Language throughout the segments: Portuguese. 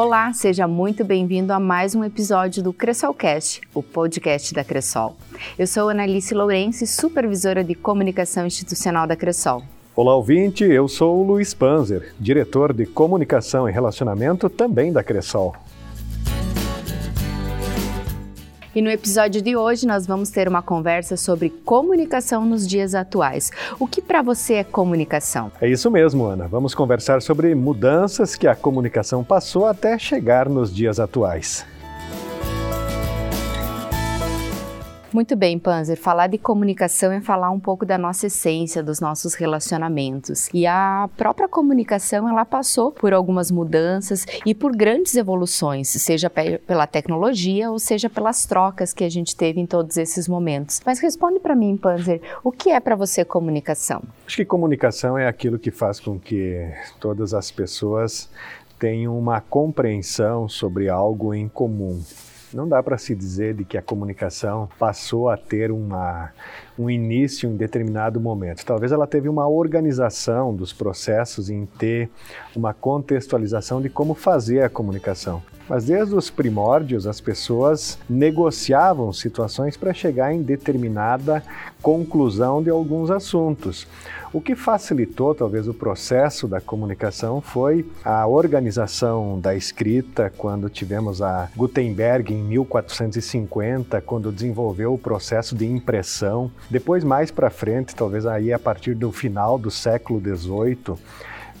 Olá, seja muito bem-vindo a mais um episódio do Cressolcast, o podcast da Cressol. Eu sou Analice Lourenço, supervisora de comunicação institucional da Cressol. Olá, ouvinte, eu sou o Luiz Panzer, diretor de comunicação e relacionamento também da Cressol. E no episódio de hoje nós vamos ter uma conversa sobre comunicação nos dias atuais. O que para você é comunicação? É isso mesmo, Ana. Vamos conversar sobre mudanças que a comunicação passou até chegar nos dias atuais. Muito bem, Panzer. Falar de comunicação é falar um pouco da nossa essência, dos nossos relacionamentos. E a própria comunicação, ela passou por algumas mudanças e por grandes evoluções, seja pela tecnologia ou seja pelas trocas que a gente teve em todos esses momentos. Mas responde para mim, Panzer, o que é para você comunicação? Acho que comunicação é aquilo que faz com que todas as pessoas tenham uma compreensão sobre algo em comum. Não dá para se dizer de que a comunicação passou a ter uma, um início em determinado momento. Talvez ela teve uma organização dos processos em ter uma contextualização de como fazer a comunicação. Mas desde os primórdios, as pessoas negociavam situações para chegar em determinada conclusão de alguns assuntos. O que facilitou talvez o processo da comunicação foi a organização da escrita, quando tivemos a Gutenberg em 1450, quando desenvolveu o processo de impressão. Depois, mais para frente, talvez aí a partir do final do século XVIII,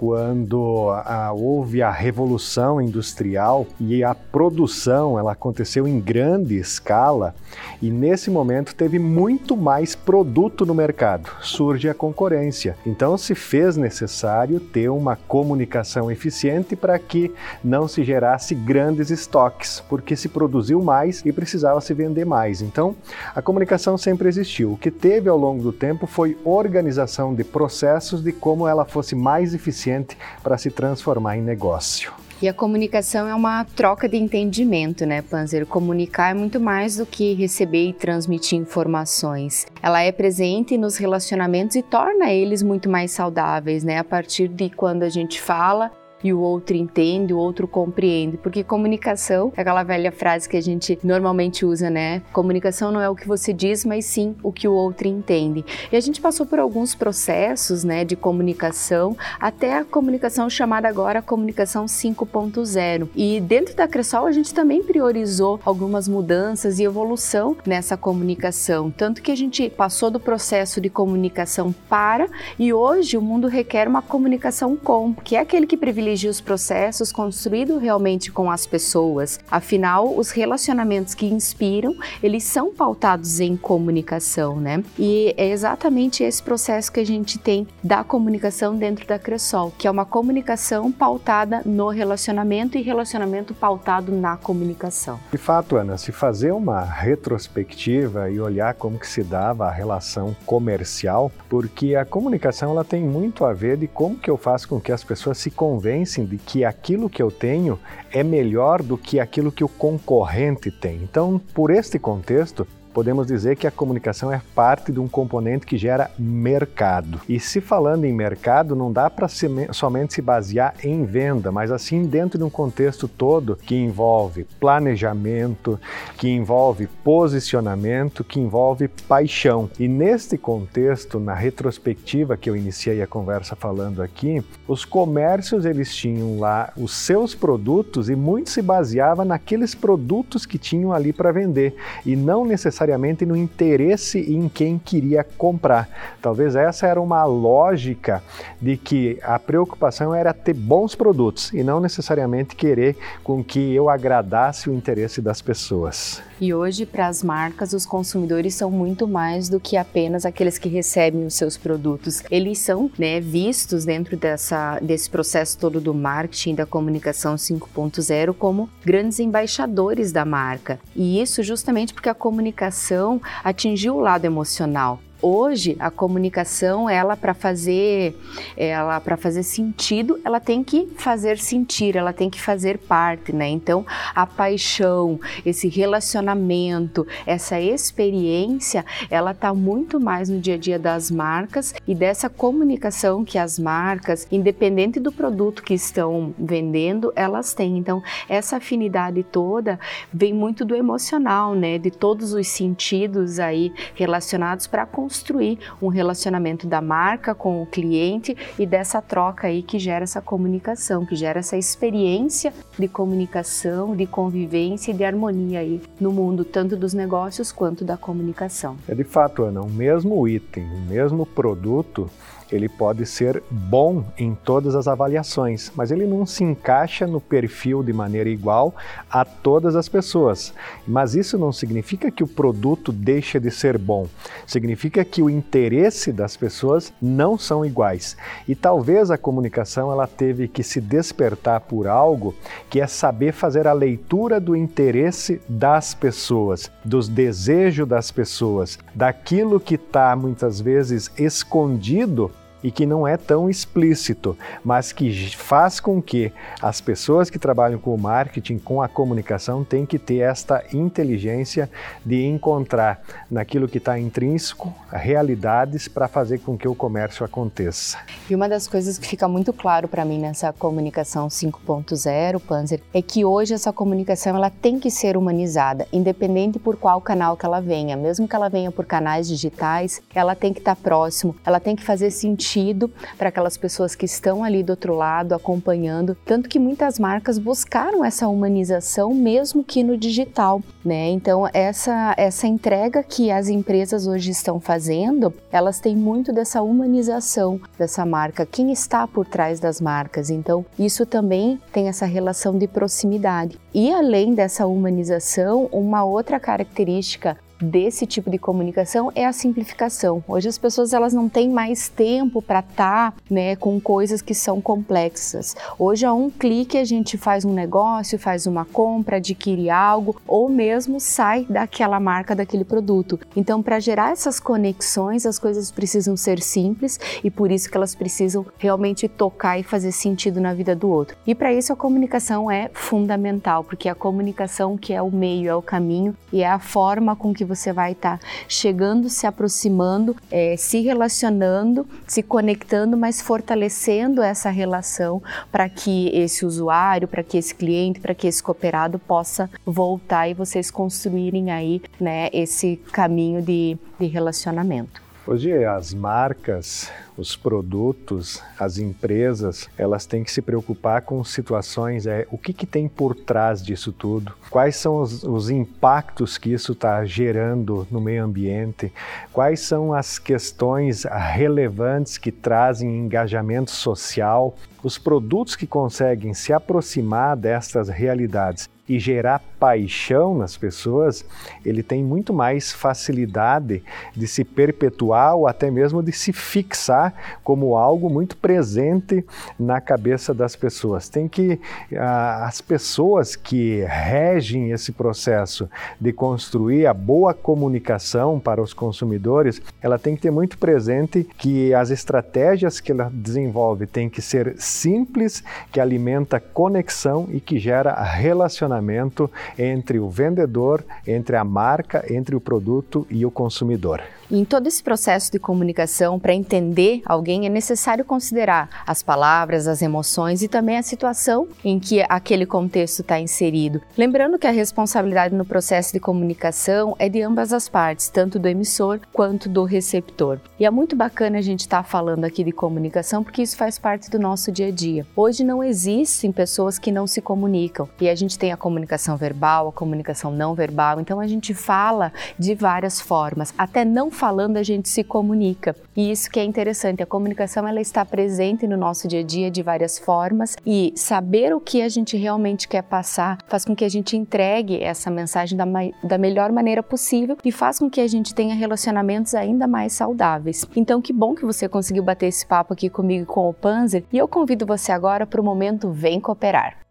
quando a, houve a revolução industrial e a produção ela aconteceu em grande escala e nesse momento teve muito mais produto no mercado, surge a concorrência. Então se fez necessário ter uma comunicação eficiente para que não se gerasse grandes estoques, porque se produziu mais e precisava se vender mais. Então a comunicação sempre existiu. O que teve ao longo do tempo foi organização de processos de como ela fosse mais eficiente suficiente para se transformar em negócio. E a comunicação é uma troca de entendimento, né, Panzer? Comunicar é muito mais do que receber e transmitir informações. Ela é presente nos relacionamentos e torna eles muito mais saudáveis, né? A partir de quando a gente fala e o outro entende, o outro compreende, porque comunicação é aquela velha frase que a gente normalmente usa, né? Comunicação não é o que você diz, mas sim o que o outro entende. E a gente passou por alguns processos, né, de comunicação, até a comunicação chamada agora comunicação 5.0. E dentro da Cressol a gente também priorizou algumas mudanças e evolução nessa comunicação, tanto que a gente passou do processo de comunicação para e hoje o mundo requer uma comunicação com, que é aquele que privilegia privilegia os processos construídos realmente com as pessoas. Afinal, os relacionamentos que inspiram, eles são pautados em comunicação, né? E é exatamente esse processo que a gente tem da comunicação dentro da Cressol, que é uma comunicação pautada no relacionamento e relacionamento pautado na comunicação. De fato, Ana, se fazer uma retrospectiva e olhar como que se dava a relação comercial, porque a comunicação ela tem muito a ver de como que eu faço com que as pessoas se convencem de que aquilo que eu tenho é melhor do que aquilo que o concorrente tem. Então, por este contexto, podemos dizer que a comunicação é parte de um componente que gera mercado. E se falando em mercado, não dá para somente se basear em venda, mas assim dentro de um contexto todo que envolve planejamento, que envolve posicionamento, que envolve paixão. E neste contexto, na retrospectiva que eu iniciei a conversa falando aqui, os comércios eles tinham lá os seus produtos e muito se baseava naqueles produtos que tinham ali para vender e não necessariamente necessariamente no interesse em quem queria comprar. Talvez essa era uma lógica de que a preocupação era ter bons produtos e não necessariamente querer com que eu agradasse o interesse das pessoas. E hoje, para as marcas, os consumidores são muito mais do que apenas aqueles que recebem os seus produtos. Eles são né, vistos dentro dessa, desse processo todo do marketing, da comunicação 5.0, como grandes embaixadores da marca. E isso justamente porque a comunicação atingiu o lado emocional. Hoje a comunicação, ela para fazer, ela para fazer sentido, ela tem que fazer sentir, ela tem que fazer parte, né? Então a paixão, esse relacionamento, essa experiência, ela tá muito mais no dia a dia das marcas e dessa comunicação que as marcas, independente do produto que estão vendendo, elas têm. Então essa afinidade toda vem muito do emocional, né? De todos os sentidos aí relacionados para construir um relacionamento da marca com o cliente e dessa troca aí que gera essa comunicação, que gera essa experiência de comunicação, de convivência e de harmonia aí no mundo, tanto dos negócios quanto da comunicação. É de fato, Ana, o mesmo item, o mesmo produto ele pode ser bom em todas as avaliações, mas ele não se encaixa no perfil de maneira igual a todas as pessoas. Mas isso não significa que o produto deixa de ser bom. Significa que o interesse das pessoas não são iguais. E talvez a comunicação ela teve que se despertar por algo que é saber fazer a leitura do interesse das pessoas, dos desejos das pessoas, daquilo que está muitas vezes escondido e que não é tão explícito, mas que faz com que as pessoas que trabalham com o marketing, com a comunicação, tenham que ter esta inteligência de encontrar naquilo que está intrínseco realidades para fazer com que o comércio aconteça. E uma das coisas que fica muito claro para mim nessa comunicação 5.0, Panzer, é que hoje essa comunicação ela tem que ser humanizada, independente por qual canal que ela venha, mesmo que ela venha por canais digitais, ela tem que estar tá próximo, ela tem que fazer sentido sentido para aquelas pessoas que estão ali do outro lado acompanhando, tanto que muitas marcas buscaram essa humanização mesmo que no digital, né? Então essa essa entrega que as empresas hoje estão fazendo, elas têm muito dessa humanização dessa marca, quem está por trás das marcas. Então isso também tem essa relação de proximidade. E além dessa humanização, uma outra característica desse tipo de comunicação é a simplificação. Hoje as pessoas elas não têm mais tempo para estar, tá, né, com coisas que são complexas. Hoje a um clique a gente faz um negócio, faz uma compra, adquire algo ou mesmo sai daquela marca daquele produto. Então, para gerar essas conexões, as coisas precisam ser simples e por isso que elas precisam realmente tocar e fazer sentido na vida do outro. E para isso a comunicação é fundamental, porque a comunicação que é o meio, é o caminho e é a forma com que você vai estar tá chegando, se aproximando, é, se relacionando, se conectando, mas fortalecendo essa relação para que esse usuário, para que esse cliente, para que esse cooperado possa voltar e vocês construírem aí né, esse caminho de, de relacionamento. Hoje as marcas, os produtos, as empresas, elas têm que se preocupar com situações, é, o que, que tem por trás disso tudo, quais são os, os impactos que isso está gerando no meio ambiente, quais são as questões relevantes que trazem engajamento social, os produtos que conseguem se aproximar destas realidades e gerar paixão nas pessoas, ele tem muito mais facilidade de se perpetuar ou até mesmo de se fixar como algo muito presente na cabeça das pessoas. Tem que as pessoas que regem esse processo de construir a boa comunicação para os consumidores, ela tem que ter muito presente que as estratégias que ela desenvolve têm que ser simples, que alimenta conexão e que gera relacionamento entre o vendedor, entre a marca, entre o produto e o consumidor. Em todo esse processo de comunicação, para entender alguém, é necessário considerar as palavras, as emoções e também a situação em que aquele contexto está inserido. Lembrando que a responsabilidade no processo de comunicação é de ambas as partes, tanto do emissor quanto do receptor. E é muito bacana a gente estar tá falando aqui de comunicação porque isso faz parte do nosso dia a dia. Hoje não existem pessoas que não se comunicam e a gente tem a comunicação verbal, a comunicação não verbal, então a gente fala de várias formas, até não falando a gente se comunica. E isso que é interessante, a comunicação ela está presente no nosso dia a dia de várias formas e saber o que a gente realmente quer passar faz com que a gente entregue essa mensagem da, da melhor maneira possível e faz com que a gente tenha relacionamentos ainda mais saudáveis. Então que bom que você conseguiu bater esse papo aqui comigo com o Panzer e eu convido você agora para o momento Vem Cooperar.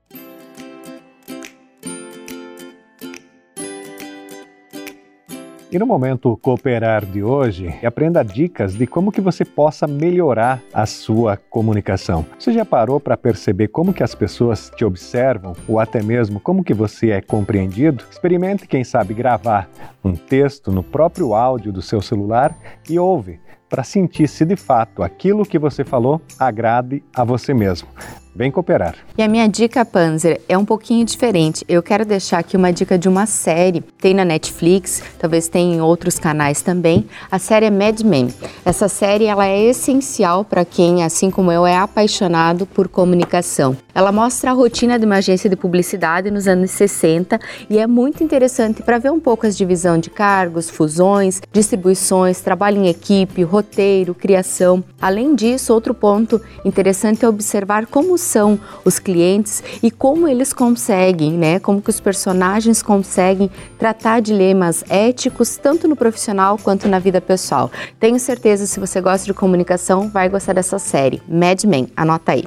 E no momento Cooperar de hoje, aprenda dicas de como que você possa melhorar a sua comunicação. Você já parou para perceber como que as pessoas te observam ou até mesmo como que você é compreendido? Experimente, quem sabe, gravar um texto no próprio áudio do seu celular e ouve para sentir se de fato aquilo que você falou agrade a você mesmo. Vem cooperar. E a minha dica, Panzer, é um pouquinho diferente. Eu quero deixar aqui uma dica de uma série. Tem na Netflix, talvez tenha em outros canais também. A série é Mad Men. Essa série ela é essencial para quem, assim como eu, é apaixonado por comunicação. Ela mostra a rotina de uma agência de publicidade nos anos 60 e é muito interessante para ver um pouco as divisão de cargos, fusões, distribuições, trabalho em equipe, roteiro, criação. Além disso, outro ponto interessante é observar como são os clientes e como eles conseguem, né? Como que os personagens conseguem tratar dilemas éticos tanto no profissional quanto na vida pessoal. Tenho certeza se você gosta de comunicação, vai gostar dessa série. Mad Men, anota aí.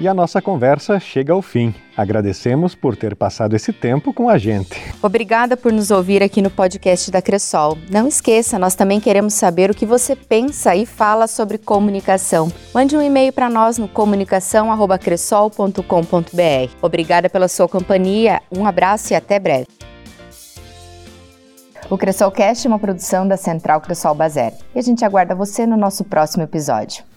E a nossa conversa chega ao fim. Agradecemos por ter passado esse tempo com a gente. Obrigada por nos ouvir aqui no podcast da Cressol. Não esqueça, nós também queremos saber o que você pensa e fala sobre comunicação. Mande um e-mail para nós no comunicação@cressol.com.br. Obrigada pela sua companhia. Um abraço e até breve. O Cressolcast é uma produção da Central Cressol Bazar e a gente aguarda você no nosso próximo episódio.